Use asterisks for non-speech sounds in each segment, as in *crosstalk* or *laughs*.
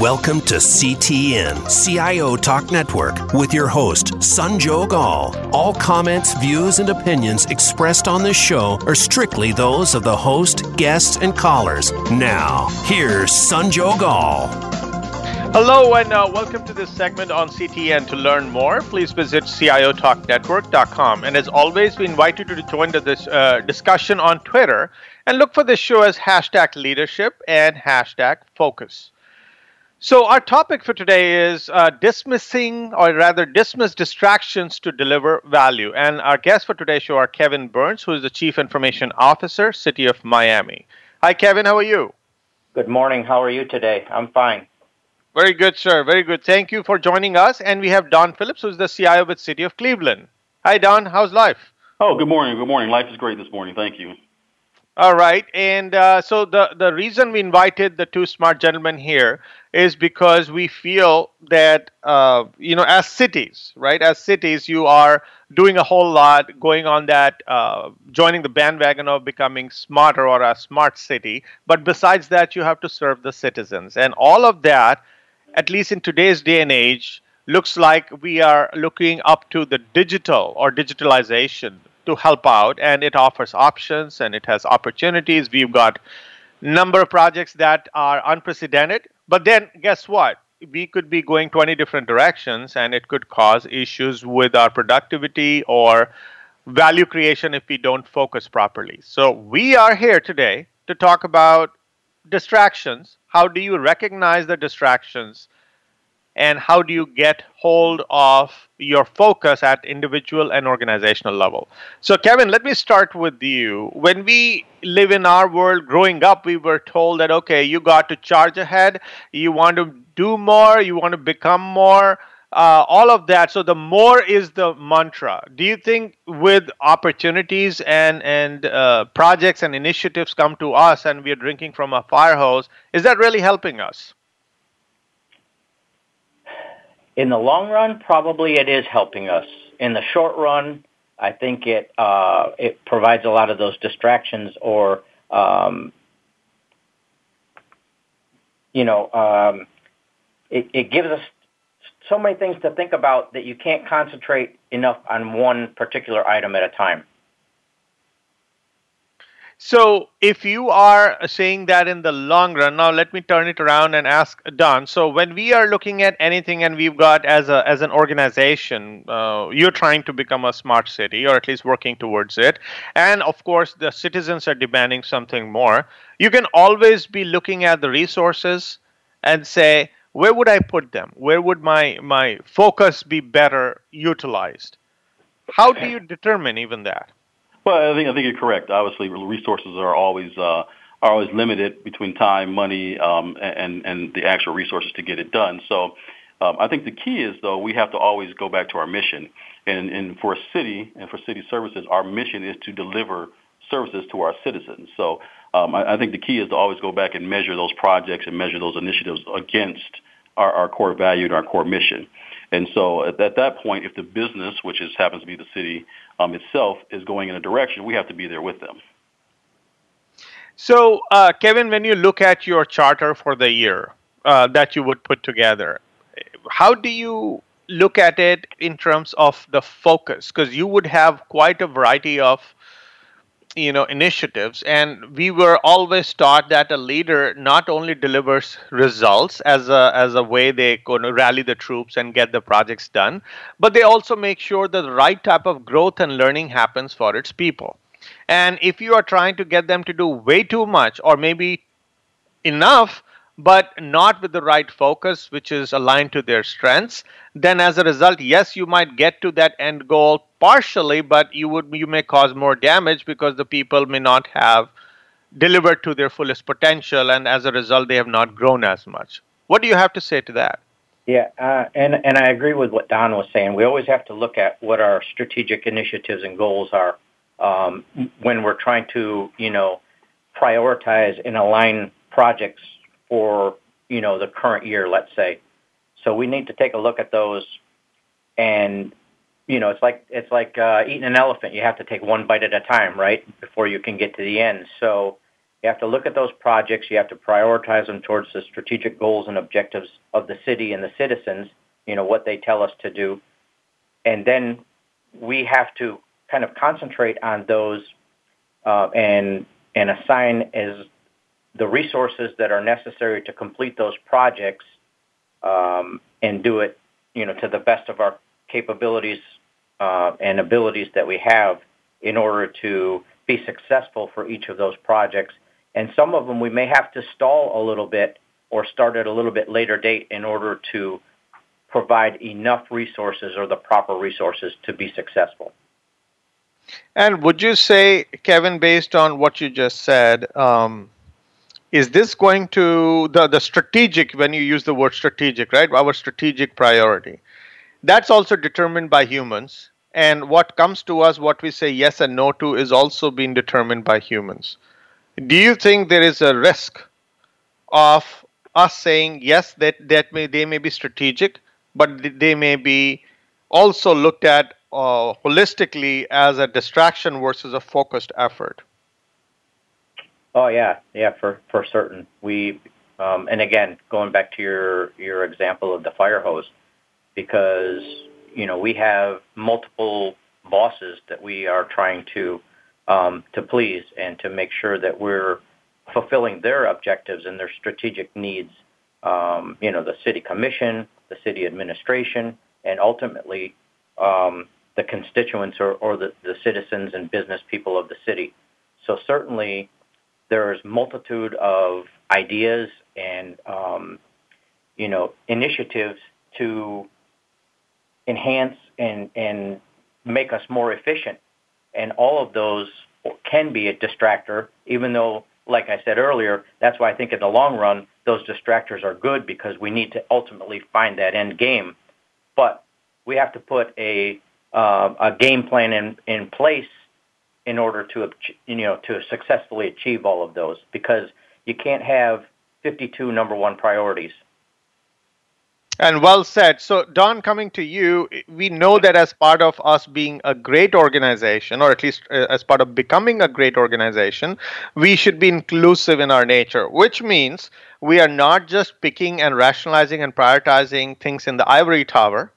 Welcome to CTN, CIO Talk Network, with your host, Sanjog Aul. All comments, views, and opinions expressed on this show are strictly those of the host, guests, and callers. Now, here's Sanjog Aul. Hello, and uh, welcome to this segment on CTN. To learn more, please visit CIOTalkNetwork.com. And as always, we invite you to join this uh, discussion on Twitter and look for this show as hashtag leadership and hashtag focus. So, our topic for today is uh, dismissing, or rather, dismiss distractions to deliver value. And our guests for today's show are Kevin Burns, who is the Chief Information Officer, City of Miami. Hi, Kevin. How are you? Good morning. How are you today? I'm fine. Very good, sir. Very good. Thank you for joining us. And we have Don Phillips, who's the CIO with City of Cleveland. Hi, Don. How's life? Oh, good morning. Good morning. Life is great this morning. Thank you. All right, and uh, so the the reason we invited the two smart gentlemen here is because we feel that uh, you know as cities, right? As cities, you are doing a whole lot, going on that, uh, joining the bandwagon of becoming smarter or a smart city. But besides that, you have to serve the citizens, and all of that, at least in today's day and age, looks like we are looking up to the digital or digitalization to help out and it offers options and it has opportunities. We've got number of projects that are unprecedented but then guess what? We could be going 20 different directions and it could cause issues with our productivity or value creation if we don't focus properly. So we are here today to talk about distractions how do you recognize the distractions? And how do you get hold of your focus at individual and organizational level? So kevin let me start with you. When we live in our world growing up we were told that okay you got to charge ahead. You want to do more. You want to become more uh, all of that. So the more is the mantra. Do you think with opportunities and and uh, projects and initiatives come to us and we are drinking from a fire hose is that really helping us? In the long run, probably it is helping us. In the short run, I think it uh, it provides a lot of those distractions, or um, you know, um, it, it gives us so many things to think about that you can't concentrate enough on one particular item at a time. So, if you are saying that in the long run, now let me turn it around and ask Don. So, when we are looking at anything, and we've got as a as an organization, uh, you're trying to become a smart city, or at least working towards it, and of course, the citizens are demanding something more. You can always be looking at the resources and say, where would I put them? Where would my my focus be better utilized? How do you determine even that? Well, I think I think you're correct. Obviously, resources are always uh, are always limited between time, money, um, and and the actual resources to get it done. So, um, I think the key is though we have to always go back to our mission. And and for a city and for city services, our mission is to deliver services to our citizens. So, um, I, I think the key is to always go back and measure those projects and measure those initiatives against our, our core value and our core mission. And so at, at that point, if the business, which is happens to be the city um, itself, is going in a direction, we have to be there with them. So, uh, Kevin, when you look at your charter for the year uh, that you would put together, how do you look at it in terms of the focus? Because you would have quite a variety of you know initiatives. And we were always taught that a leader not only delivers results as a as a way they to rally the troops and get the projects done but they also make sure that the right type of growth and learning happens for its people. And if you are trying to get them to do way too much or maybe enough but not with the right focus, which is aligned to their strengths, then as a result, yes, you might get to that end goal partially, but you would you may cause more damage because the people may not have delivered to their fullest potential, and as a result, they have not grown as much. What do you have to say to that? Yeah, uh, and and I agree with what Don was saying. We always have to look at what our strategic initiatives and goals are um, when we're trying to, you know, prioritize and align projects for, you know, the current year, let's say. So we need to take a look at those and you know, it's like it's like uh, eating an elephant. You have to take one bite at a time, right, before you can get to the end. So you have to look at those projects. You have to prioritize them towards the strategic goals and objectives of the city and the citizens. You know what they tell us to do, and then we have to kind of concentrate on those uh, and and assign as the resources that are necessary to complete those projects um, and do it, you know, to the best of our capabilities uh, and abilities that we have in order to be successful for each of those projects. And some of them we may have to stall a little bit or start at a little bit later date in order to provide enough resources or the proper resources to be successful. And would you say, Kevin, based on what you just said, um, is this going to the, the strategic, when you use the word strategic, right? Our strategic priority. That's also determined by humans. And what comes to us, what we say yes and no to, is also being determined by humans. Do you think there is a risk of us saying yes, that, that may, they may be strategic, but they may be also looked at uh, holistically as a distraction versus a focused effort. Oh yeah, yeah, for for certain. We um, and again, going back to your your example of the fire hose, because you know we have multiple bosses that we are trying to um, to please and to make sure that we're fulfilling their objectives and their strategic needs. Um, you know, the city commission, the city administration, and ultimately um, the constituents or, or the, the citizens and business people of the city. So certainly there's multitude of ideas and um, you know initiatives to enhance and and make us more efficient. And all of those can be a distractor even though like I said earlier that's why I think in the long run those distractors are good because we need to ultimately find that end game. But we have to put a uh, a game plan in, in place in order to you know to successfully achieve all of those because you can't have 52 number one priorities and well said. So, Don, coming to you, we know that as part of us being a great organization, or at least uh, as part of becoming a great organization, we should be inclusive in our nature, which means we are not just picking and rationalizing and prioritizing things in the ivory tower,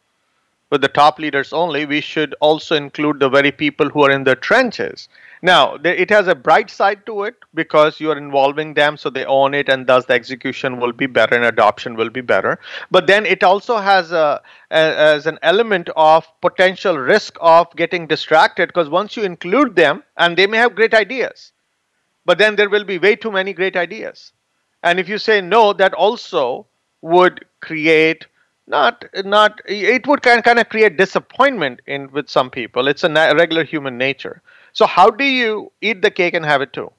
with the top leaders only, we should also include the very people who are in the trenches. Now, it has a bright side to it because you are involving them so they own it and thus the execution will be better and adoption will be better. But then it also has a, as an element of potential risk of getting distracted because once you include them and they may have great ideas, but then there will be way too many great ideas. And if you say no, that also would create not not it would kind kind of create disappointment in with some people it's a regular human nature so how do you eat the cake and have it too?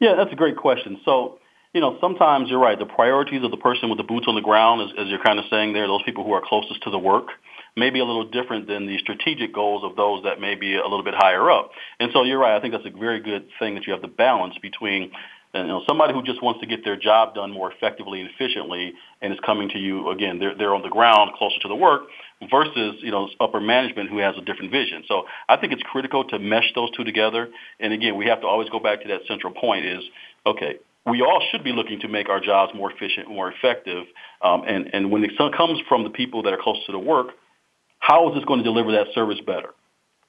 Yeah that's a great question. So you know sometimes you're right. The priorities of the person with the boots on the ground as, as you're kind of saying there those people who are closest to the work may be a little different than the strategic goals of those that may be a little bit higher up. And so you're right i think that's a very good thing that you have the balance between you know, somebody who just wants to get their job done more effectively and efficiently and is coming to you again, they're they're on the ground closer to the work versus you know upper management who has a different vision. So I think it's critical to mesh those two together. And again, we have to always go back to that central point: is okay. We all should be looking to make our jobs more efficient, more effective. Um, and and when it comes from the people that are close to the work, how is this going to deliver that service better?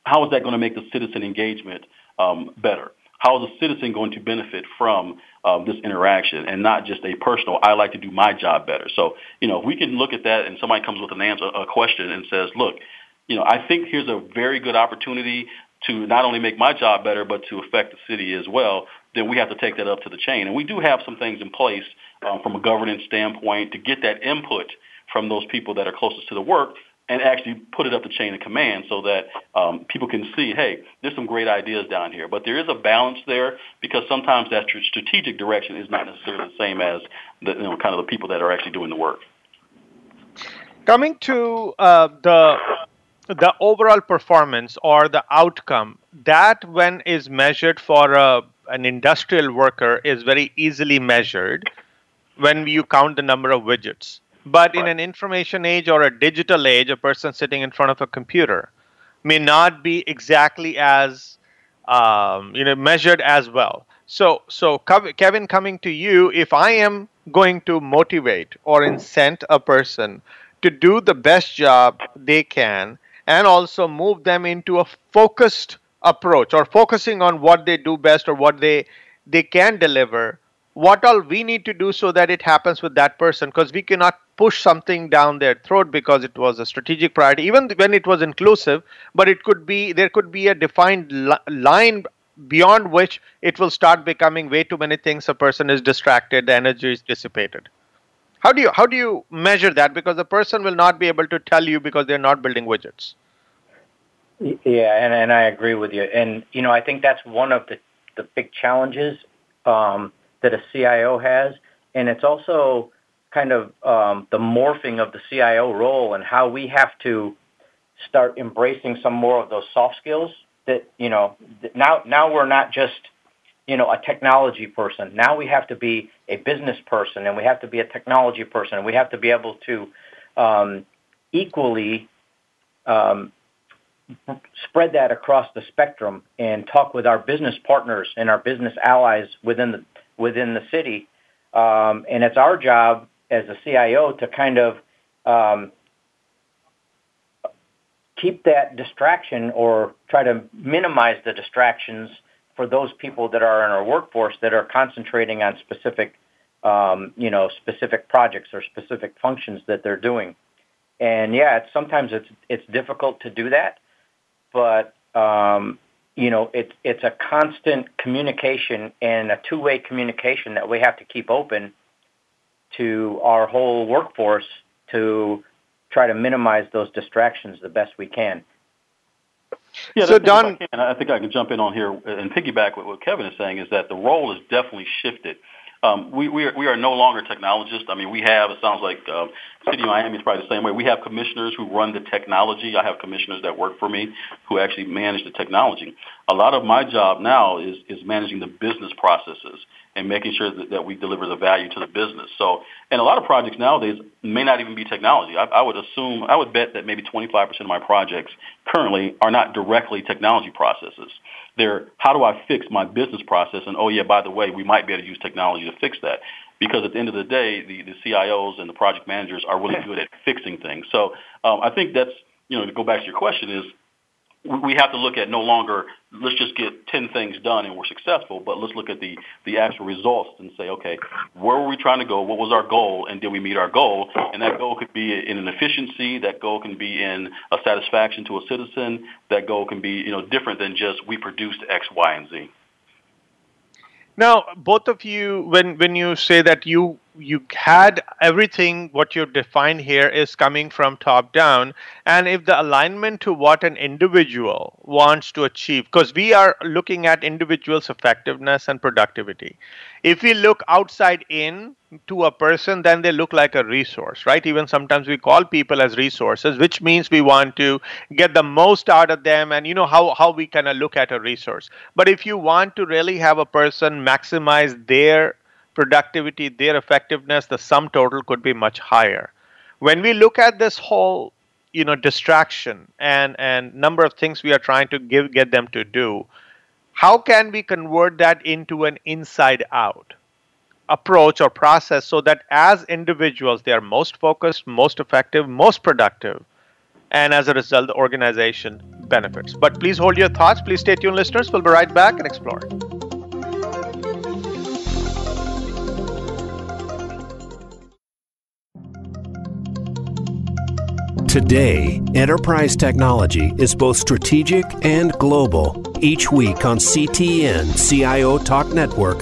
How is that going to make the citizen engagement um, better? How is a citizen going to benefit from um, this interaction and not just a personal, I like to do my job better. So, you know, if we can look at that and somebody comes with an answer, a question and says, look, you know, I think here's a very good opportunity to not only make my job better, but to affect the city as well, then we have to take that up to the chain. And we do have some things in place um, from a governance standpoint to get that input from those people that are closest to the work and actually put it up the chain of command so that um, people can see, hey, there's some great ideas down here. But there is a balance there because sometimes that strategic direction is not necessarily the same as the you know kind of the people that are actually doing the work. Coming to uh, the the overall performance or the outcome that when is measured for a, an industrial worker is very easily measured when you count the number of widgets but in an information age or a digital age, a person sitting in front of a computer, may not be exactly as um, you know measured as well. So, so Kevin, coming to you, if I am going to motivate or incent a person to do the best job they can, and also move them into a focused approach or focusing on what they do best or what they they can deliver what all we need to do so that it happens with that person because we cannot push something down their throat because it was a strategic priority even when it was inclusive but it could be there could be a defined li- line beyond which it will start becoming way too many things. A person is distracted the energy is dissipated. How do you how do you measure that? Because the person will not be able to tell you because they're not building widgets. Yeah and, and i agree with you. And you know i think that's one of the the big challenges um, that a cio has and it's also kind of um, the morphing of the cio role and how we have to start embracing some more of those soft skills that you know now now we're not just you know a technology person. Now we have to be a business person, and we have to be a technology person, and we have to be able to um, equally um, spread that across the spectrum and talk with our business partners and our business allies within the within the city. Um, and it's our job as a CIO to kind of um, keep that distraction or try to minimize the distractions for those people that are in our workforce that are concentrating on specific, um, you know, specific projects or specific functions that they're doing. And yeah, it's, sometimes it's it's difficult to do that, but um, you know, it's it's a constant communication and a two-way communication that we have to keep open to our whole workforce to try to minimize those distractions the best we can. Yeah, so Don, I, I, think I can jump in on here and piggyback with what Kevin is saying is that the role has definitely shifted. Um, we, we, are, we are no longer technologists. I mean, we have, it sounds like um, City of Miami is probably the same way. We have commissioners who run the technology. I have commissioners that work for me who actually manage the technology. A lot of my job now is, is managing the business processes and making sure that, that we deliver the value to the business. So, and a lot of projects nowadays may not even be technology. I, I would assume, I would bet that maybe 25% of my projects currently are not directly technology processes. They're how do I fix my business process? And oh yeah, by the way, we might be able to use technology to fix that. Because at the end of the day, the, the CIOs and the project managers are really good at fixing things. So um, I think that's, you know, to go back to your question is we have to look at no longer let's just get 10 things done and we're successful, but let's look at the, the actual results and say, okay, where were we trying to go? What was our goal? And did we meet our goal? And that goal could be in an efficiency. That goal can be in a satisfaction to a citizen. That goal can be, you know, different than just we produced X, Y, and Z. Now, both of you, when, when you say that you you had everything what you've defined here is coming from top down. And if the alignment to what an individual wants to achieve because we are looking at individuals effectiveness and productivity. If we look outside in to a person then they look like a resource right? Even sometimes we call people as resources which means we want to get the most out of them and you know how how we kind of look at a resource. But if you want to really have a person maximize their productivity, their effectiveness, the sum total could be much higher. When we look at this whole, you know, distraction and and number of things we are trying to give get them to do, how can we convert that into an inside out approach or process so that as individuals they are most focused, most effective, most productive, and as a result the organization benefits. But please hold your thoughts. Please stay tuned, listeners. We'll be right back and explore. Today, enterprise technology is both strategic and global. Each week on CTN CIO Talk Network,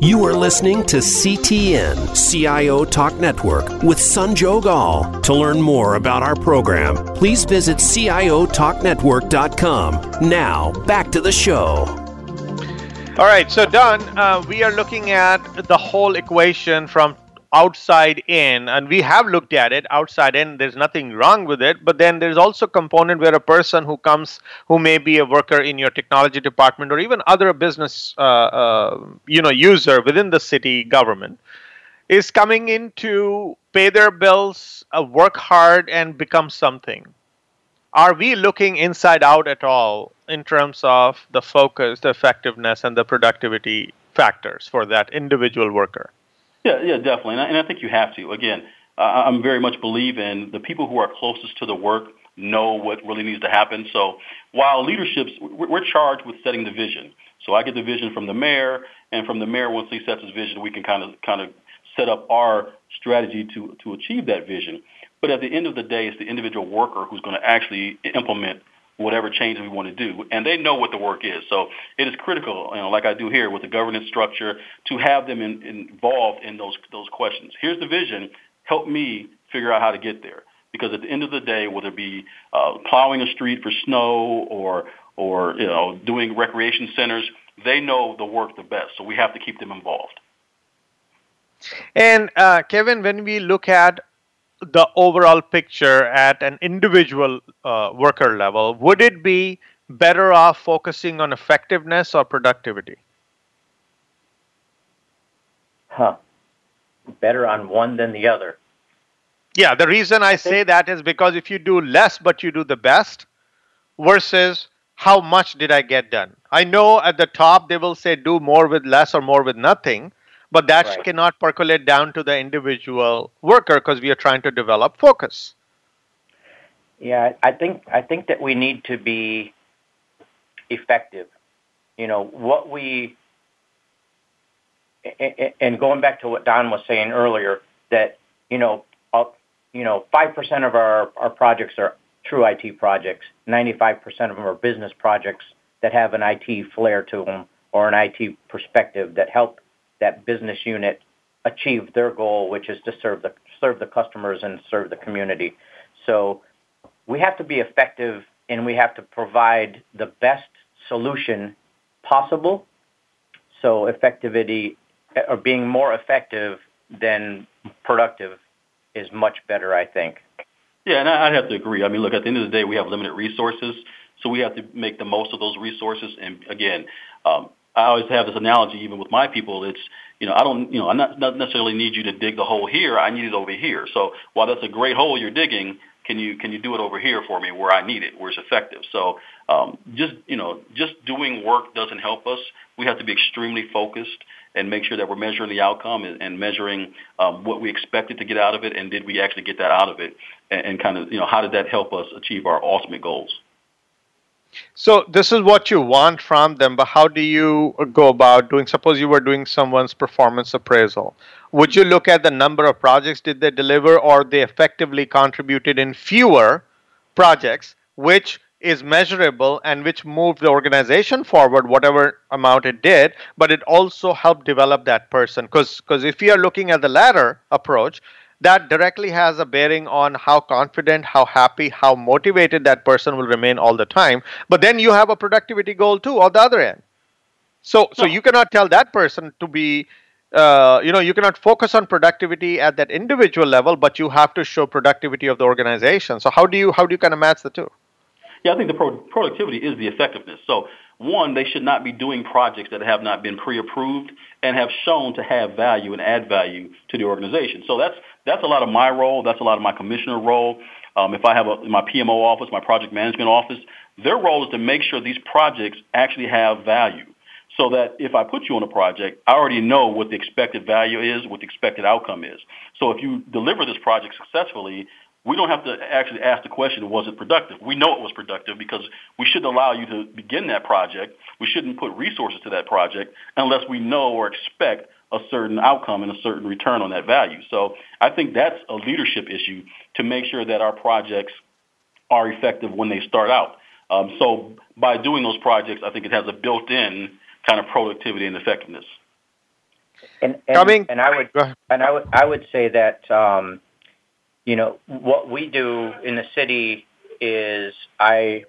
You are listening to CTN, CIO Talk Network, with Sanjog Aul. To learn more about our program, please visit CIOTalkNetwork.com. Now, back to the show. All right, so Don, uh, we are looking at the whole equation from outside in and we have looked at it outside in there's nothing wrong with it but then there's also component where a person who comes who may be a worker in your technology department or even other business uh, uh, you know user within the city government is coming in to pay their bills uh, work hard and become something. Are we looking inside out at all in terms of the focus the effectiveness and the productivity factors for that individual worker yeah, yeah, definitely, and I, and I think you have to. Again, I'm very much believe in the people who are closest to the work know what really needs to happen. So while leaderships, we're charged with setting the vision. So I get the vision from the mayor, and from the mayor, once he sets his vision, we can kind of kind of set up our strategy to to achieve that vision. But at the end of the day, it's the individual worker who's going to actually implement whatever change we want to do. And they know what the work is. So it is critical, you know, like I do here with the governance structure, to have them in, involved in those, those questions. Here's the vision. Help me figure out how to get there. Because at the end of the day, whether it be uh, plowing a street for snow or, or you know, doing recreation centers, they know the work the best. So we have to keep them involved. And uh, Kevin, when we look at the overall picture at an individual uh, worker level, would it be better off focusing on effectiveness or productivity? Huh. Better on one than the other. Yeah, the reason I say that is because if you do less but you do the best versus how much did I get done? I know at the top they will say do more with less or more with nothing but that right. cannot percolate down to the individual worker because we are trying to develop focus. Yeah i think i think that we need to be effective. You know what we and going back to what don was saying earlier that you know uh, you know 5% of our our projects are true IT projects. 95% of them are business projects that have an IT flair to them or an IT perspective that help that business unit achieve their goal, which is to serve the serve the customers and serve the community. So we have to be effective and we have to provide the best solution possible. So effectivity or being more effective than productive is much better, I think. Yeah, and I'd have to agree. I mean, look, at the end of the day, we have limited resources, so we have to make the most of those resources. And again, um, I always have this analogy, even with my people. It's you know I don't you know I not, not necessarily need you to dig the hole here. I need it over here. So while that's a great hole you're digging, can you can you do it over here for me where I need it, where it's effective? So um, just you know just doing work doesn't help us. We have to be extremely focused and make sure that we're measuring the outcome and, and measuring um, what we expected to get out of it, and did we actually get that out of it, and, and kind of you know how did that help us achieve our ultimate goals. So this is what you want from them, but how do you go about doing? Suppose you were doing someone's performance appraisal. Would you look at the number of projects did they deliver, or they effectively contributed in fewer projects, which is measurable and which moved the organization forward, whatever amount it did, but it also helped develop that person. Because because if you are looking at the latter approach, that directly has a bearing on how confident, how happy, how motivated that person will remain all the time. But then you have a productivity goal too on the other end. So, so you cannot tell that person to be, uh, you know, you cannot focus on productivity at that individual level, but you have to show productivity of the organization. So, how do you how do you kind of match the two? Yeah, I think the pro- productivity is the effectiveness. So, one, they should not be doing projects that have not been pre-approved and have shown to have value and add value to the organization. So that's that's a lot of my role. That's a lot of my commissioner role. Um, if I have a, my PMO office, my project management office, their role is to make sure these projects actually have value. So that if I put you on a project, I already know what the expected value is, what the expected outcome is. So if you deliver this project successfully, we don't have to actually ask the question, was it productive? We know it was productive because we should allow you to begin that project. We shouldn't put resources to that project unless we know or expect a certain outcome and a certain return on that value. So I think that's a leadership issue to make sure that our projects are effective when they start out. Um, so by doing those projects, I think it has a built-in kind of productivity and effectiveness. And, and, Coming, and I would and I would I would say that um, you know what we do in the city is I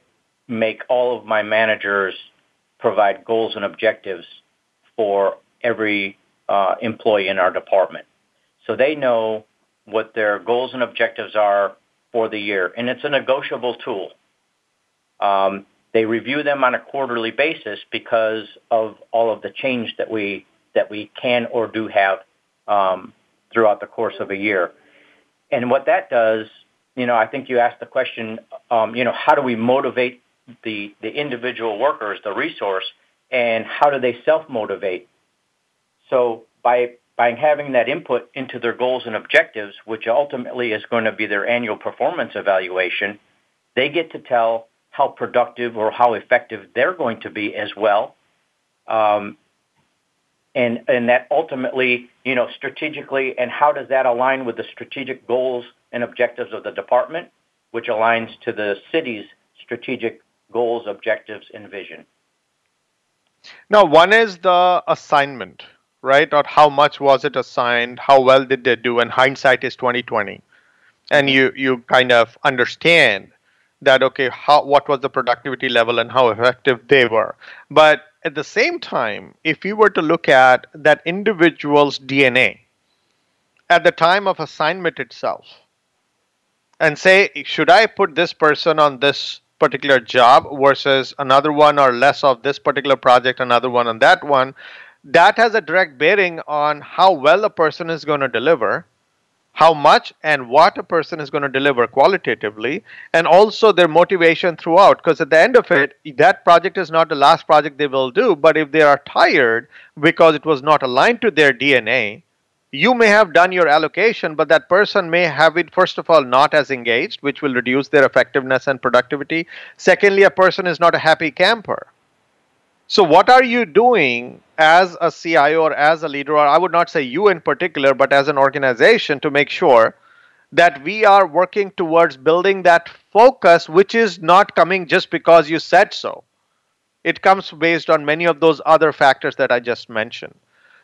make all of my managers provide goals and objectives for every uh, employee in our department, so they know what their goals and objectives are for the year, and it's a negotiable tool. Um, they review them on a quarterly basis because of all of the change that we that we can or do have um, throughout the course of a year. And what that does, you know, I think you asked the question, um, you know, how do we motivate the the individual workers, the resource, and how do they self motivate? So by by having that input into their goals and objectives, which ultimately is going to be their annual performance evaluation, they get to tell how productive or how effective they're going to be as well. Um, and, and that ultimately, you know, strategically, and how does that align with the strategic goals and objectives of the department, which aligns to the city's strategic goals, objectives, and vision? Now, one is the assignment, right? Or how much was it assigned? How well did they do? And hindsight is 2020. And you, you kind of understand that okay how what was the productivity level and how effective they were but at the same time if you were to look at that individual's dna at the time of assignment itself and say should i put this person on this particular job versus another one or less of this particular project another one on that one that has a direct bearing on how well a person is going to deliver how much and what a person is going to deliver qualitatively and also their motivation throughout. Because at the end of it that project is not the last project they will do but if they are tired because it was not aligned to their dna you may have done your allocation but that person may have it first of all not as engaged which will reduce their effectiveness and productivity. Secondly a person is not a happy camper. So, what are you doing as a CIO or as a leader, or I would not say you in particular, but as an organization to make sure that we are working towards building that focus, which is not coming just because you said so? It comes based on many of those other factors that I just mentioned.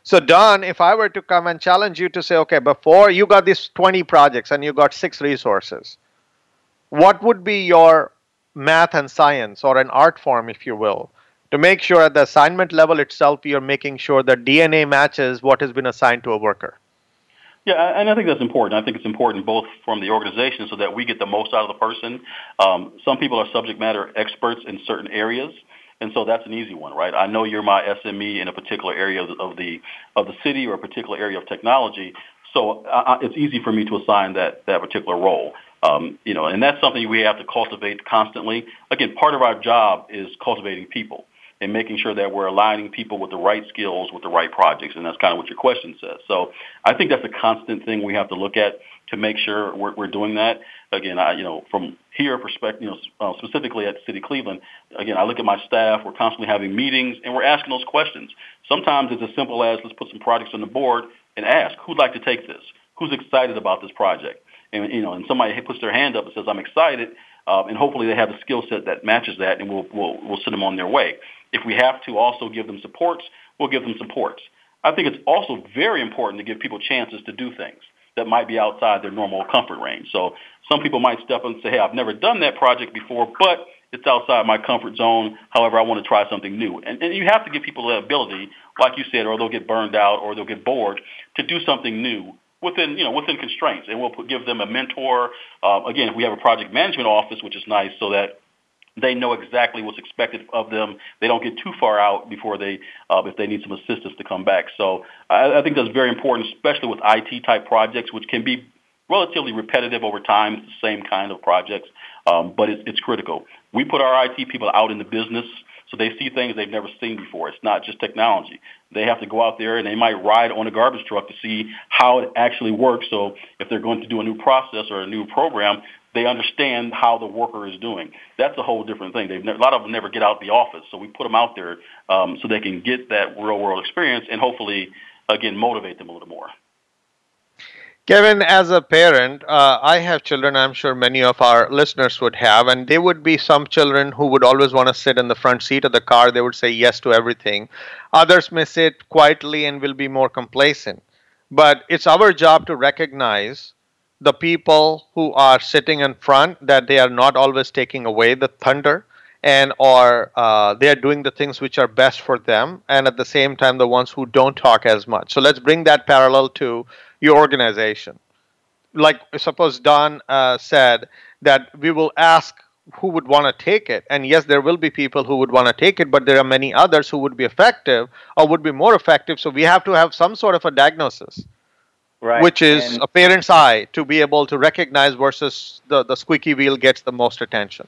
So, Don, if I were to come and challenge you to say, okay, before you got these 20 projects and you got six resources, what would be your math and science or an art form, if you will, to make sure at the assignment level itself, you're making sure that DNA matches what has been assigned to a worker. Yeah, and I think that's important. I think it's important both from the organization so that we get the most out of the person. Um, some people are subject matter experts in certain areas, and so that's an easy one, right? I know you're my SME in a particular area of the of the, city or a particular area of technology, so I, it's easy for me to assign that that particular role. Um, you know, and that's something we have to cultivate constantly. Again, part of our job is cultivating people and making sure that we're aligning people with the right skills with the right projects. And that's kind of what your question says. So I think that's a constant thing we have to look at to make sure we're, we're doing that. Again, I, you know, from here perspective, you know, uh, specifically at City Cleveland, again, I look at my staff, we're constantly having meetings and we're asking those questions. Sometimes it's as simple as let's put some projects on the board and ask who'd like to take this? Who's excited about this project? And, you know, and somebody puts their hand up and says, I'm excited. Uh, and hopefully they have a skill set that matches that and we'll, we'll, we'll send them on their way. If we have to also give them supports, we'll give them supports. I think it's also very important to give people chances to do things that might be outside their normal comfort range. So some people might step up and say, hey, I've never done that project before, but it's outside my comfort zone. However, I want to try something new. And, and you have to give people the ability, like you said, or they'll get burned out or they'll get bored, to do something new within, you know, within constraints. And we'll put, give them a mentor. Uh, again, we have a project management office, which is nice so that they know exactly what's expected of them. They don't get too far out before they, uh, if they need some assistance to come back. So I, I think that's very important, especially with IT type projects, which can be relatively repetitive over time. It's the same kind of projects, um, but it's, it's critical. We put our IT people out in the business so they see things they've never seen before. It's not just technology. They have to go out there and they might ride on a garbage truck to see how it actually works. So if they're going to do a new process or a new program, they understand how the worker is doing. That's a whole different thing. They've never, a lot of them never get out of the office, so we put them out there um, so they can get that real world experience and hopefully, again, motivate them a little more. Kevin, as a parent, uh, I have children. I'm sure many of our listeners would have, and there would be some children who would always want to sit in the front seat of the car. They would say yes to everything. Others may sit quietly and will be more complacent. But it's our job to recognize the people who are sitting in front that they are not always taking away the thunder and or uh, they are doing the things which are best for them and at the same time the ones who don't talk as much so let's bring that parallel to your organization. Like suppose Don uh, said that we will ask who would want to take it, and yes, there will be people who would want to take it, but there are many others who would be effective or would be more effective. So we have to have some sort of a diagnosis. Right. Which is and a parent's eye to be able to recognize versus the, the squeaky wheel gets the most attention.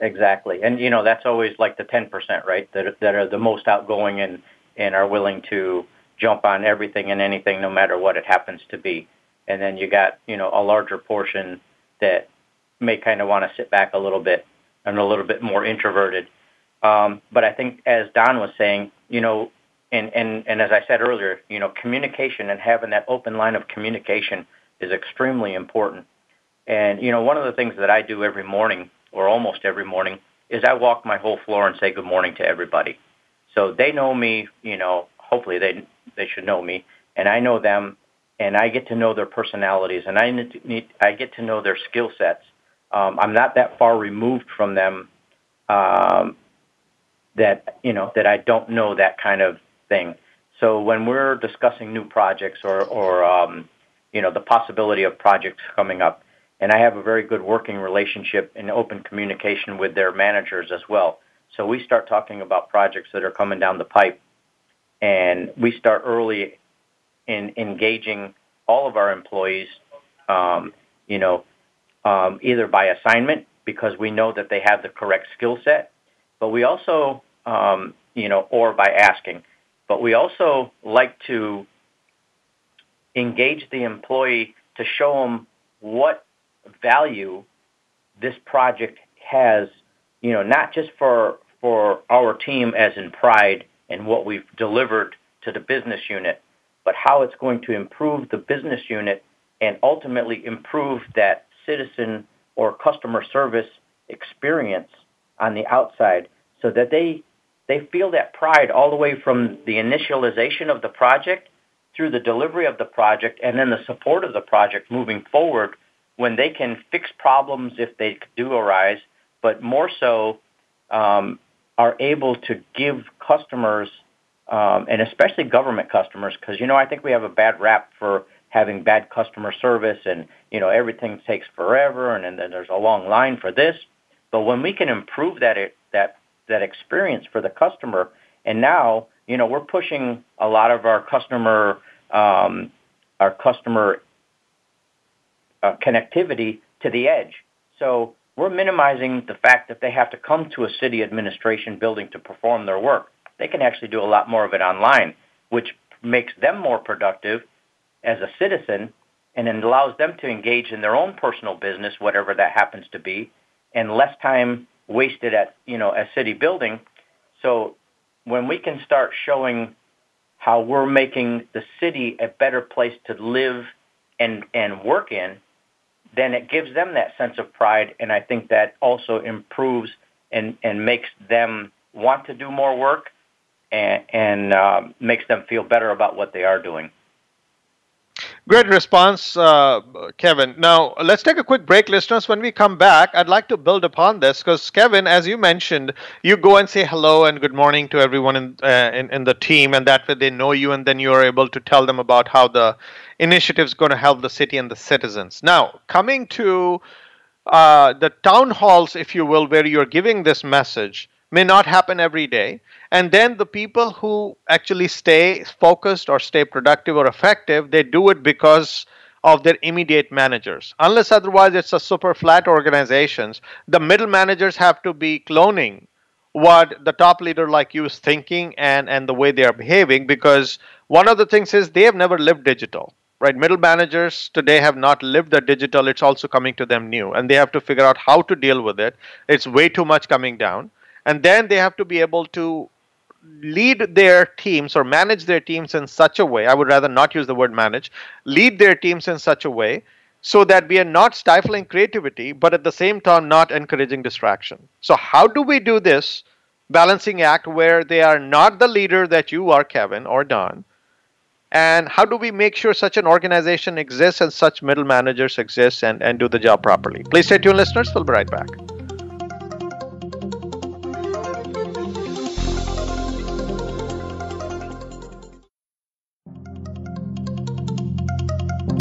Exactly. And you know, that's always like the 10%, right? That that are the most outgoing and and are willing to jump on everything and anything, no matter what it happens to be. And then you got, you know, a larger portion that may kind of want to sit back a little bit and a little bit more introverted. Um, but I think, as Don was saying, you know, and, and, and as I said earlier, you know, communication and having that open line of communication is extremely important. And, you know, one of the things that I do every morning, or almost every morning, is I walk my whole floor and say good morning to everybody. So they know me, you know, hopefully they they should know me, and I know them, and I get to know their personalities, and I need, I get to know their skill sets. Um, I'm not that far removed from them um, that you know that I don't know that kind of thing. So when we're discussing new projects or or um, you know the possibility of projects coming up, and I have a very good working relationship and open communication with their managers as well. So we start talking about projects that are coming down the pipe and we start early in engaging all of our employees, um, you know, um, either by assignment because we know that they have the correct skill set, but we also, um, you know, or by asking. But we also like to engage the employee to show them what value this project has, you know, not just for for our team as in pride and what we've delivered to the business unit, but how it's going to improve the business unit and ultimately improve that citizen or customer service experience on the outside so that they they feel that pride all the way from the initialization of the project through the delivery of the project and then the support of the project moving forward when they can fix problems if they do arise, but more so um, are able to give customers, um, and especially government customers, because you know I think we have a bad rap for having bad customer service, and you know everything takes forever, and, and then there's a long line for this. But when we can improve that it, that that experience for the customer, and now you know we're pushing a lot of our customer um, our customer uh, connectivity to the edge. So we're minimizing the fact that they have to come to a city administration building to perform their work. They can actually do a lot more of it online, which makes them more productive as a citizen and it allows them to engage in their own personal business, whatever that happens to be, and less time wasted at, you know, a city building. So when we can start showing how we're making the city a better place to live and, and work in, then it gives them that sense of pride, and I think that also improves and, and makes them want to do more work and, and uh, makes them feel better about what they are doing. Great response, uh, Kevin. Now, let's take a quick break, listeners. When we come back, I'd like to build upon this because, Kevin, as you mentioned, you go and say hello and good morning to everyone in, uh, in, in, the team, and that way they know you, and then you're able to tell them about how the initiative is going to help the city and the citizens. Now, coming to uh, the town halls, if you will, where you're giving this message, may not happen every day. And then the people who actually stay focused or stay productive or effective, they do it because of their immediate managers. Unless otherwise it's a super flat organizations, the middle managers have to be cloning what the top leader like you is thinking and, and the way they are behaving because one of the things is they have never lived digital right? Middle managers today have not lived the digital. It's also coming to them new and they have to figure out how to deal with it. It's way too much coming down and then they have to be able to lead their teams or manage their teams in such a way, I would rather not use the word manage, lead their teams in such a way so that we are not stifling creativity, but at the same time not encouraging distraction. So, how do we do this balancing act where they are not the leader that you are, Kevin or Don? And how do we make sure such an organization exists and such middle managers exist and, and do the job properly? Please stay tuned, listeners. We'll be right back.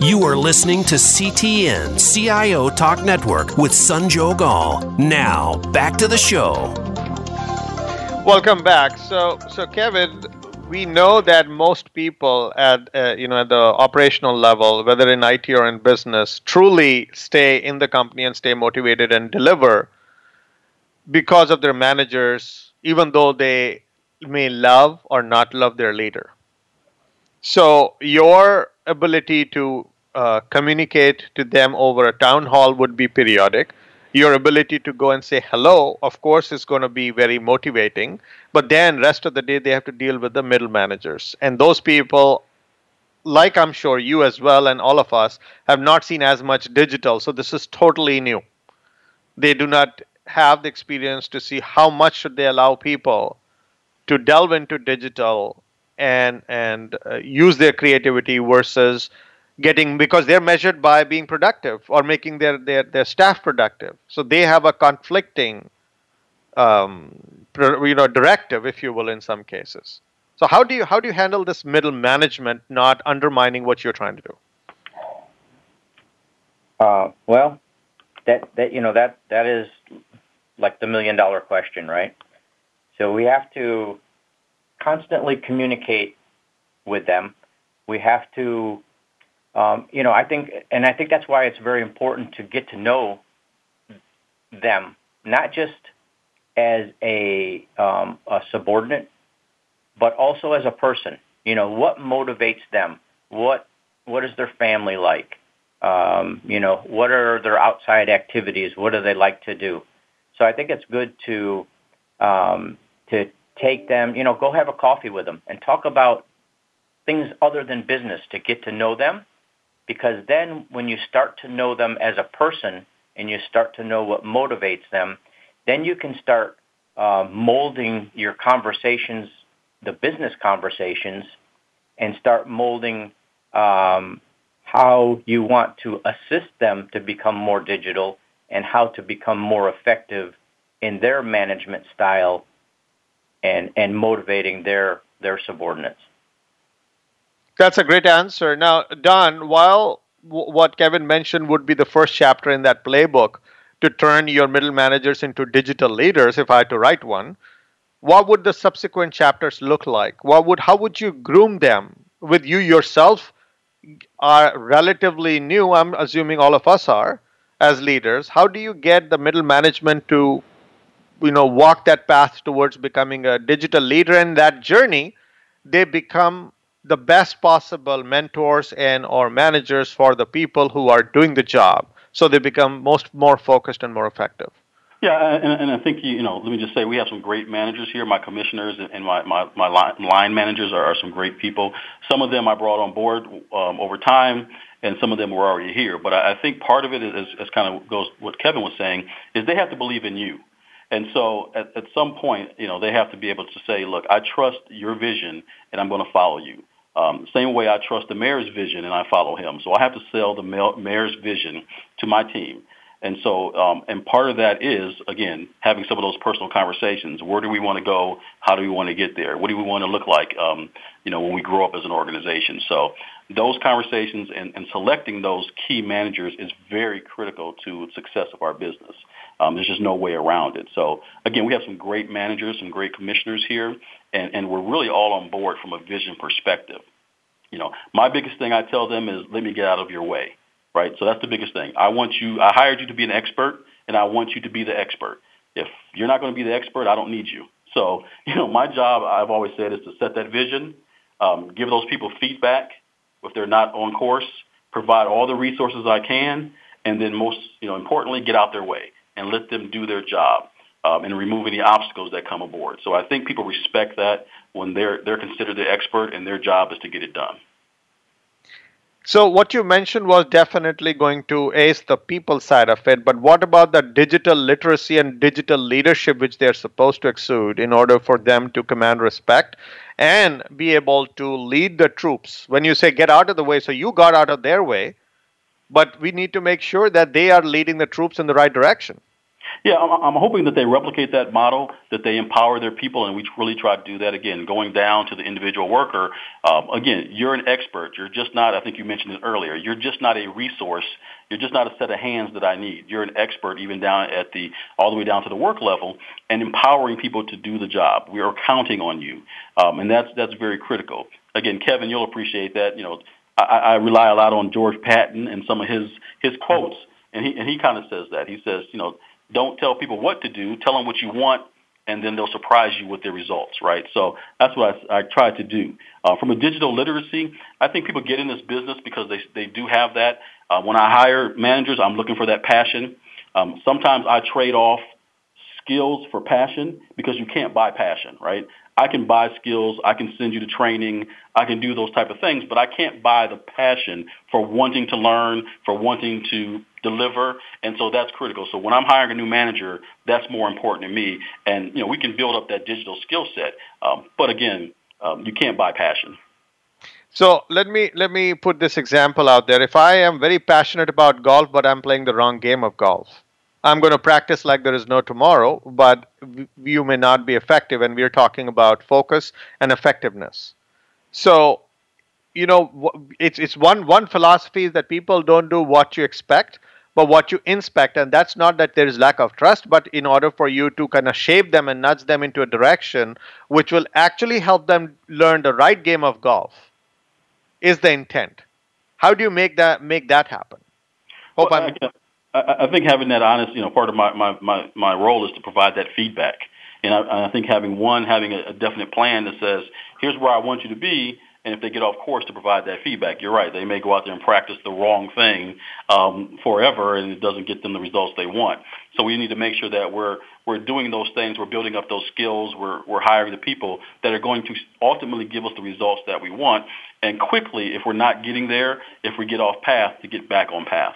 You are listening to CTN CIO Talk Network with Sanjog Aul. Now, back to the show. Welcome back. So, so Kevin, we know that most people at uh, you know at the operational level, whether in IT or in business, truly stay in the company and stay motivated and deliver because of their managers, even though they may love or not love their leader. So your ability to uh, communicate to them over a town hall would be periodic. Your ability to go and say hello, of course, is going to be very motivating. But then, rest of the day, they have to deal with the middle managers, and those people, like I'm sure you as well and all of us, have not seen as much digital. So this is totally new. They do not have the experience to see how much should they allow people to delve into digital and and uh, use their creativity versus getting because they're measured by being productive or making their their, their staff productive. So they have a conflicting um, you know directive if you will in some cases. So how do you how do you handle this middle management not undermining what you're trying to do? Uh, well that that you know that that is like the million dollar question right? So we have to constantly communicate with them we have to um, you know, I think, and I think that's why it's very important to get to know them, not just as a, um, a subordinate, but also as a person. You know, what motivates them? What what is their family like? Um, you know, what are their outside activities? What do they like to do? So I think it's good to um, to take them. You know, go have a coffee with them and talk about things other than business to get to know them because then when you start to know them as a person and you start to know what motivates them, then you can start uh, molding your conversations, the business conversations, and start molding um, how you want to assist them to become more digital and how to become more effective in their management style and, and motivating their, their subordinates. That's a great answer. Now, Don, while w- what Kevin mentioned would be the first chapter in that playbook to turn your middle managers into digital leaders, if I had to write one, what would the subsequent chapters look like? What would how would you groom them? With you yourself are relatively new, I'm assuming all of us are as leaders. How do you get the middle management to you know walk that path towards becoming a digital leader in that journey they become the best possible mentors and or managers for the people who are doing the job so they become most more focused and more effective yeah, and, and I think you know. Let me just say, we have some great managers here. My commissioners and my my, my line managers are, are some great people. Some of them I brought on board um, over time, and some of them were already here. But I, I think part of it is, is kind of goes what Kevin was saying is they have to believe in you. And so at, at some point, you know, they have to be able to say, look, I trust your vision and I'm going to follow you. Um, same way I trust the mayor's vision and I follow him. So I have to sell the mayor's vision to my team. And so, um, and part of that is, again, having some of those personal conversations. Where do we want to go? How do we want to get there? What do we want to look like, um, you know, when we grow up as an organization? So those conversations and, and selecting those key managers is very critical to success of our business. Um, there's just no way around it. So again, we have some great managers, some great commissioners here, and, and we're really all on board from a vision perspective. You know, my biggest thing I tell them is let me get out of your way right? So that's the biggest thing. I want you, I hired you to be an expert, and I want you to be the expert. If you're not going to be the expert, I don't need you. So, *laughs* you know, my job, I've always said, is to set that vision, um, give those people feedback if they're not on course, provide all the resources I can, and then most, you know, importantly, get out their way and let them do their job um, and remove any obstacles that come aboard. So I think people respect that when they're they're considered the expert and their job is to get it done. So what you mentioned was definitely going to ace the people side of it, but what about the digital literacy and digital leadership which they're supposed to exude in order for them to command respect and be able to lead the troops? When you say get out of the way, so you got out of their way, but we need to make sure that they are leading the troops in the right direction. Yeah, I'm, hoping that they replicate that model, that they empower their people, and we really try to do that again, going down to the individual worker. Um, again, you're an expert. You're just not, I think you mentioned it earlier, you're just not a resource. You're just not a set of hands that I need. You're an expert even down at the, all the way down to the work level and empowering people to do the job. We are counting on you. Um, and that's, that's very critical. Again, Kevin, you'll appreciate that. You know, I, I rely a lot on George Patton and some of his, his quotes. And he, and he kind of says that. He says, you know, don't tell people what to do. Tell them what you want, and then they'll surprise you with their results, right? So that's what I, I try to do. Uh, from a digital literacy, I think people get in this business because they they do have that. Uh, when I hire managers, I'm looking for that passion. Um, sometimes I trade off skills for passion because you can't buy passion, right? I can buy skills, I can send you to training, I can do those type of things, but I can't buy the passion for wanting to learn, for wanting to deliver, and so that's critical. So when I'm hiring a new manager, that's more important to me, and you know we can build up that digital skill set, um, but again, um, you can't buy passion. So let me let me put this example out there. If I am very passionate about golf, but I'm playing the wrong game of golf, I'm going to practice like there is no tomorrow, but you may not be effective. And we're talking about focus and effectiveness. So, you know, it's it's one one philosophy is that people don't do what you expect, but what you inspect. And that's not that there is lack of trust, but in order for you to kind of shape them and nudge them into a direction which will actually help them learn the right game of golf, is the intent. How do you make that make that happen? Hope well, I'm I, I think having that honest, you know, part of my, my, my, my role is to provide that feedback. And I, I think having one, having a, a definite plan that says, here's where I want you to be, and if they get off course to provide that feedback, you're right. They may go out there and practice the wrong thing um, forever, and it doesn't get them the results they want. So we need to make sure that we're we're doing those things, we're building up those skills, we're we're hiring the people that are going to ultimately give us the results that we want, and quickly, if we're not getting there, if we get off path, to get back on path.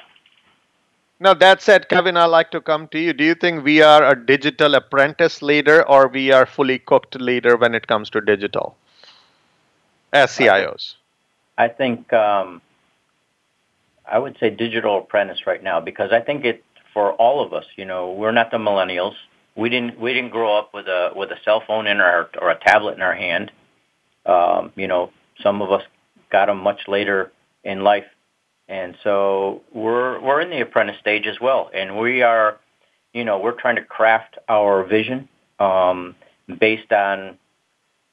Now, that said, Kevin, I'd like to come to you. Do you think we are a digital apprentice leader or we are fully cooked leader when it comes to digital as CIOs? I think um, I would say digital apprentice right now because I think it for all of us. You know, we're not the millennials. We didn't we didn't grow up with a with a cell phone in our or a tablet in our hand. Um, you know, some of us got them much later in life and so we're we're in the apprentice stage as well, and we are, you know, we're trying to craft our vision um, based on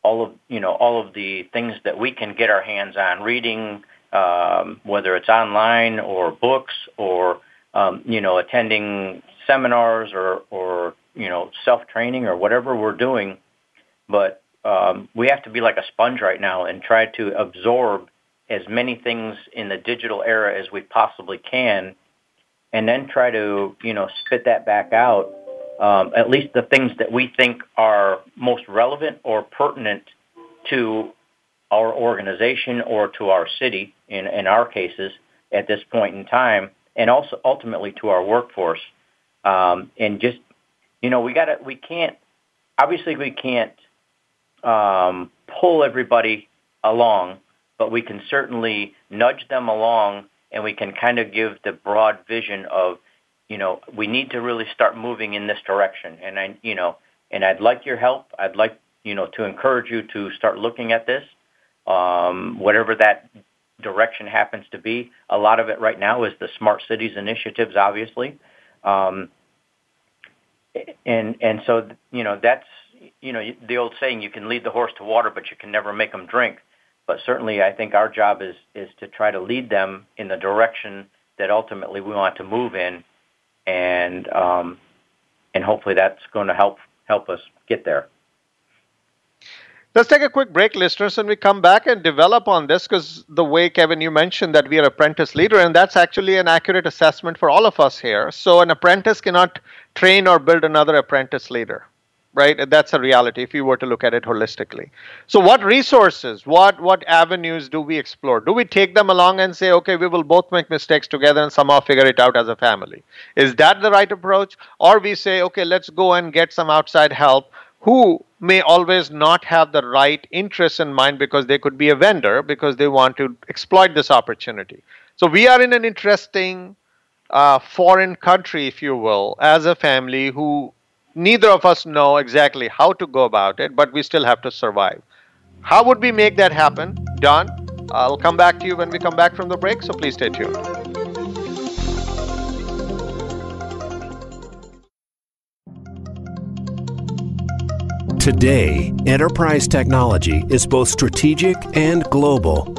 all of you know all of the things that we can get our hands on, reading, um, whether it's online or books or um, you know attending seminars or or you know self training or whatever we're doing, but um, we have to be like a sponge right now and try to absorb as many things in the digital era as we possibly can, and then try to you know spit that back out. Um, at least the things that we think are most relevant or pertinent to our organization or to our city in, in our cases at this point in time and also ultimately to our workforce. Um, and just you know we got to we can't obviously we can't um, pull everybody along but we can certainly nudge them along and we can kind of give the broad vision of you know, we need to really start moving in this direction. And I, you know, and I'd like your help. I'd like, you know, to encourage you to start looking at this, um, whatever that direction happens to be. A lot of it right now is the smart cities initiatives, obviously. Um, and and so you know that's you know the old saying you can lead the horse to water but you can never make them drink but certainly i think our job is is to try to lead them in the direction that ultimately we want to move in and um, and hopefully that's going to help help us get there. Let's take a quick break, listeners, and we come back and develop on this because the way, Kevin, you mentioned that we are apprentice leader, and that's actually an accurate assessment for all of us here. So, an apprentice cannot train or build another apprentice leader right? And that's a reality if you were to look at it holistically. So what resources what what avenues do we explore? Do we take them along and say okay we will both make mistakes together and somehow figure it out as a family? Is that the right approach? Or we say okay let's go and get some outside help who may always not have the right interests in mind because they could be a vendor because they want to exploit this opportunity. So we are in an interesting uh, foreign country if you will as a family who neither of us know exactly how to go about it, but we still have to survive. How would we make that happen? Don, I'll come back to you when we come back from the break, so please stay tuned. Today, enterprise technology is both strategic and global.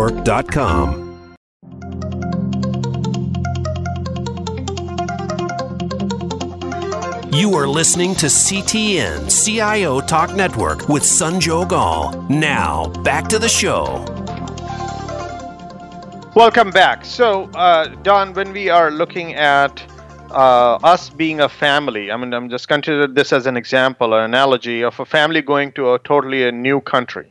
CIOTalkNetwork.com. You are listening to CTN CIO Talk Network with Sanjog Aul. Now, back to the show. Welcome back. So, uh, Don, when we are looking at uh, us being a family, I mean, I'm just consider this as an example, an analogy of a family going to a totally a new country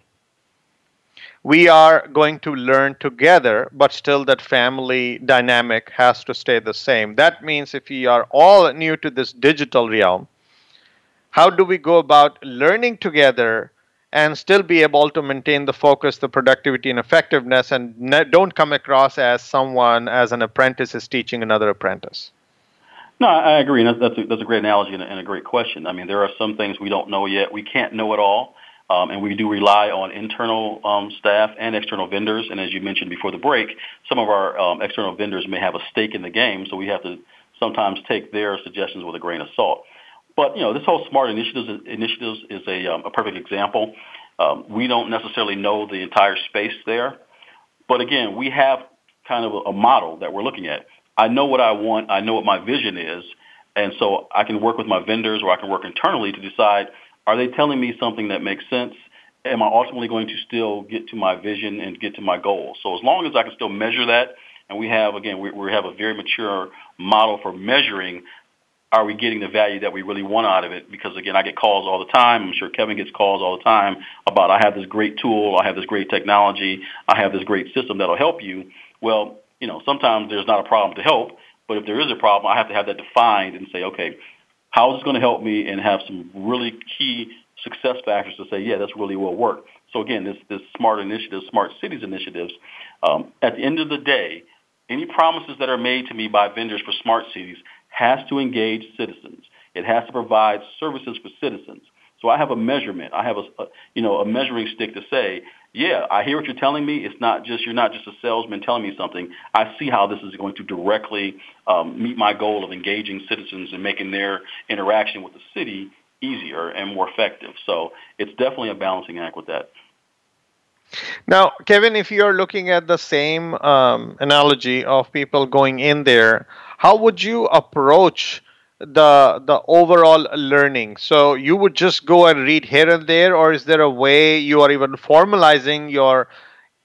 we are going to learn together, but still that family dynamic has to stay the same. That means if we are all new to this digital realm, how do we go about learning together and still be able to maintain the focus, the productivity, and effectiveness, and ne- don't come across as someone, as an apprentice, is teaching another apprentice? No, I agree. That's, a, that's a great analogy and a, and a great question. I mean, there are some things we don't know yet. We can't know it all. Um, and we do rely on internal um, staff and external vendors. And as you mentioned before the break, some of our um, external vendors may have a stake in the game, so we have to sometimes take their suggestions with a grain of salt. But you know, this whole smart initiatives initiatives is a, um, a perfect example. Um, we don't necessarily know the entire space there, but again, we have kind of a, a model that we're looking at. I know what I want. I know what my vision is, and so I can work with my vendors or I can work internally to decide are they telling me something that makes sense? Am I ultimately going to still get to my vision and get to my goal? So as long as I can still measure that, and we have, again, we, we have a very mature model for measuring are we getting the value that we really want out of it? Because again, I get calls all the time. I'm sure Kevin gets calls all the time about I have this great tool, I have this great technology, I have this great system that'll help you. Well, you know, sometimes there's not a problem to help, but if there is a problem, I have to have that defined and say, okay, how is this going to help me and have some really key success factors to say, yeah, this really will work. So again, this, this smart initiatives, smart cities initiatives, um, at the end of the day, any promises that are made to me by vendors for smart cities has to engage citizens. It has to provide services for citizens. So I have a measurement. I have a, a, you know a measuring stick to say, yeah, I hear what you're telling me. It's not just you're not just a salesman telling me something. I see how this is going to directly um, meet my goal of engaging citizens and making their interaction with the city easier and more effective. So it's definitely a balancing act with that. Now, Kevin, if you're looking at the same um, analogy of people going in there, how would you approach the the overall learning so you would just go and read here and there or is there a way you are even formalizing your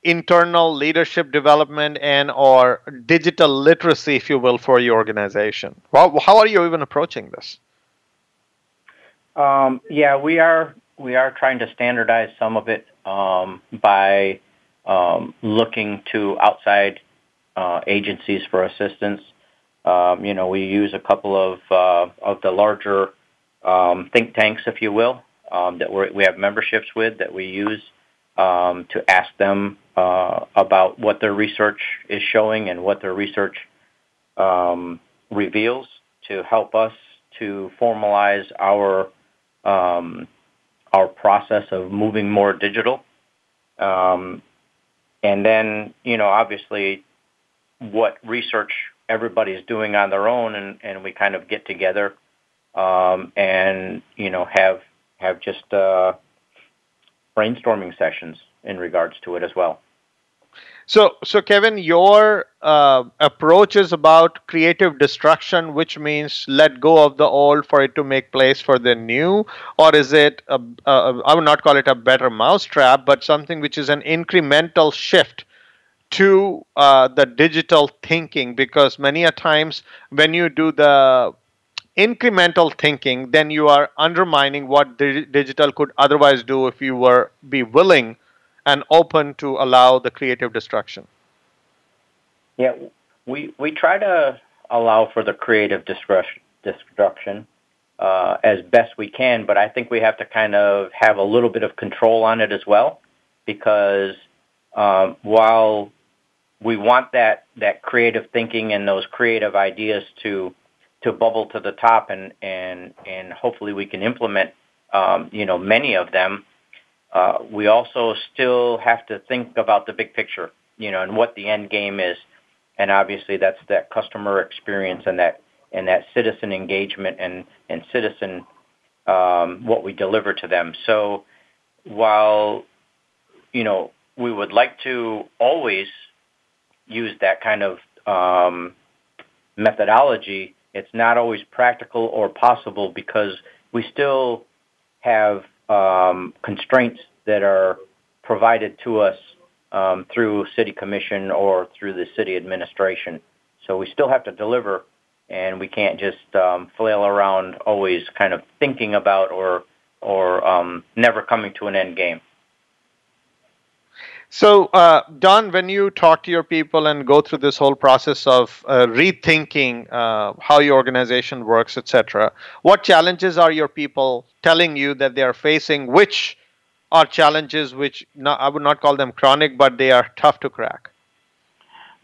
internal leadership development and or digital literacy, if you will, for your organization? How, how are you even approaching this? Um, yeah, we are we are trying to standardize some of it um, by um, looking to outside uh, agencies for assistance. Um, you know, we use a couple of uh, of the larger um, think tanks, if you will, um, that we have memberships with that we use um, to ask them uh, about what their research is showing and what their research um, reveals to help us to formalize our um, our process of moving more digital. And then, you know, obviously what research everybody's doing on their own and, and we kind of get together um, and, you know, have have just uh, brainstorming sessions in regards to it as well. So, so Kevin, your uh, approach is about creative destruction, which means let go of the old for it to make place for the new, or is it? A, a, I would not call it a better mousetrap, but something which is an incremental shift to uh, the digital thinking. Because many a times when you do the incremental thinking, then you are undermining what di- digital could otherwise do if you were be willing and open to allow the creative destruction? Yeah, we we try to allow for the creative destruction uh, as best we can, but I think we have to kind of have a little bit of control on it as well, because um, while we want that that creative thinking and those creative ideas to to bubble to the top and and and hopefully we can implement um, you know many of them uh, we also still have to think about the big picture, you know, and what the end game is. And obviously that's that customer experience and that, and that citizen engagement and, and citizen, um, what we deliver to them. So while, you know, we would like to always use that kind of um, methodology, it's not always practical or possible because we still have um, constraints that are provided to us um, through city commission or through the city administration. So we still have to deliver, and we can't just um, flail around always kind of thinking about or or um, never coming to an end game. So, uh, Don, when you talk to your people and go through this whole process of uh, rethinking uh, how your organization works, etc., what challenges are your people telling you that they are facing? Which are challenges which not, I would not call them chronic, but they are tough to crack?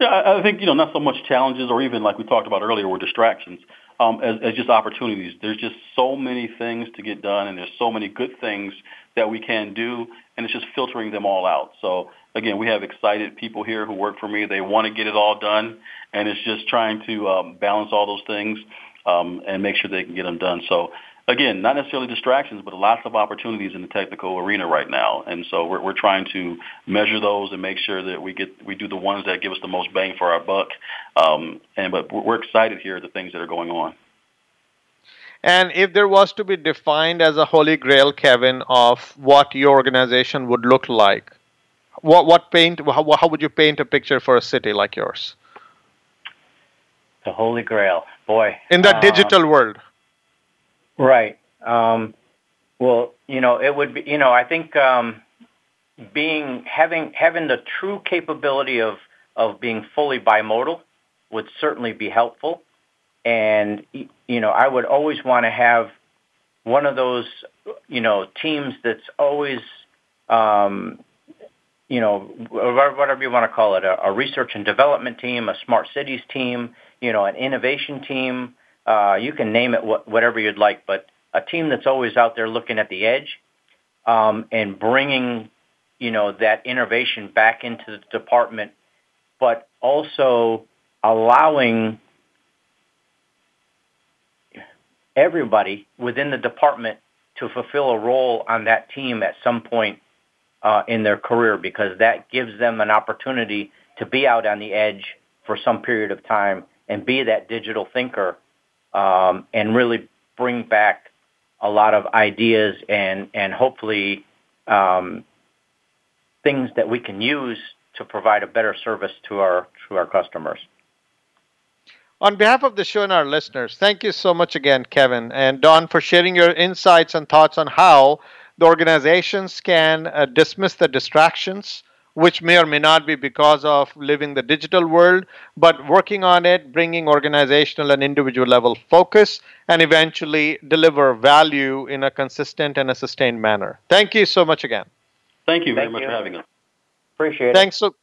Yeah, I think you know not so much challenges, or even like we talked about earlier, were distractions, um, as, as just opportunities. There's just so many things to get done, and there's so many good things that we can do, and it's just filtering them all out. So again, we have excited people here who work for me. They want to get it all done, and it's just trying to um, balance all those things um, and make sure they can get them done. So again, not necessarily distractions, but lots of opportunities in the technical arena right now. And so we're, we're trying to measure those and make sure that we get we do the ones that give us the most bang for our buck. Um, and but we're excited here at the things that are going on. And if there was to be defined as a holy grail, Kevin, of what your organization would look like, what what paint how, how would you paint a picture for a city like yours? The holy grail, boy. In the uh, digital world. Right. Um, well, you know, it would be. You know, I think um, being having having the true capability of of being fully bimodal would certainly be helpful. And you know, I would always want to have one of those, you know, teams that's always, um, you know, whatever you want to call it, a, a, research and development team, a smart cities team, you know, an innovation team. Uh, you can name it wh- whatever you'd like, but a team that's always out there looking at the edge um, and bringing, you know, that innovation back into the department, but also allowing everybody within the department to fulfill a role on that team at some point uh, in their career because that gives them an opportunity to be out on the edge for some period of time and be that digital thinker um, and really bring back a lot of ideas and and hopefully um, things that we can use to provide a better service to our to our customers. On behalf of the show and our listeners, thank you so much again, Kevin and Don, for sharing your insights and thoughts on how the organizations can uh, dismiss the distractions, which may or may not be because of living the digital world, but working on it, bringing organizational and individual level focus, and eventually deliver value in a consistent and a sustained manner. Thank you so much again. Thank you very Thank much you. for having us. Appreciate Thanks it. So-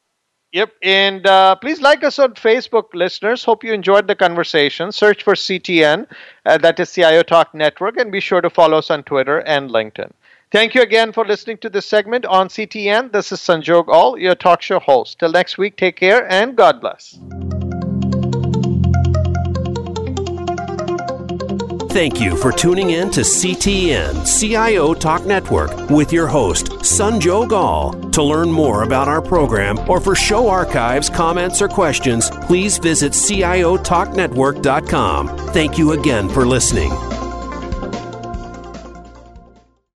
Yep. And uh, please like us on Facebook, listeners. Hope you enjoyed the conversation. Search for CTN, uh, that is CIO Talk Network, and be sure to follow us on Twitter and LinkedIn. Thank you again for listening to this segment on CTN. This is Sanjog Aul, your talk show host. Till next week, take care and God bless. Thank you for tuning in to CTN CIO Talk Network with your host, Sanjog Aul. To learn more about our program or for show archives, comments, or questions, please visit CIOTalkNetwork.com. Thank you again for listening.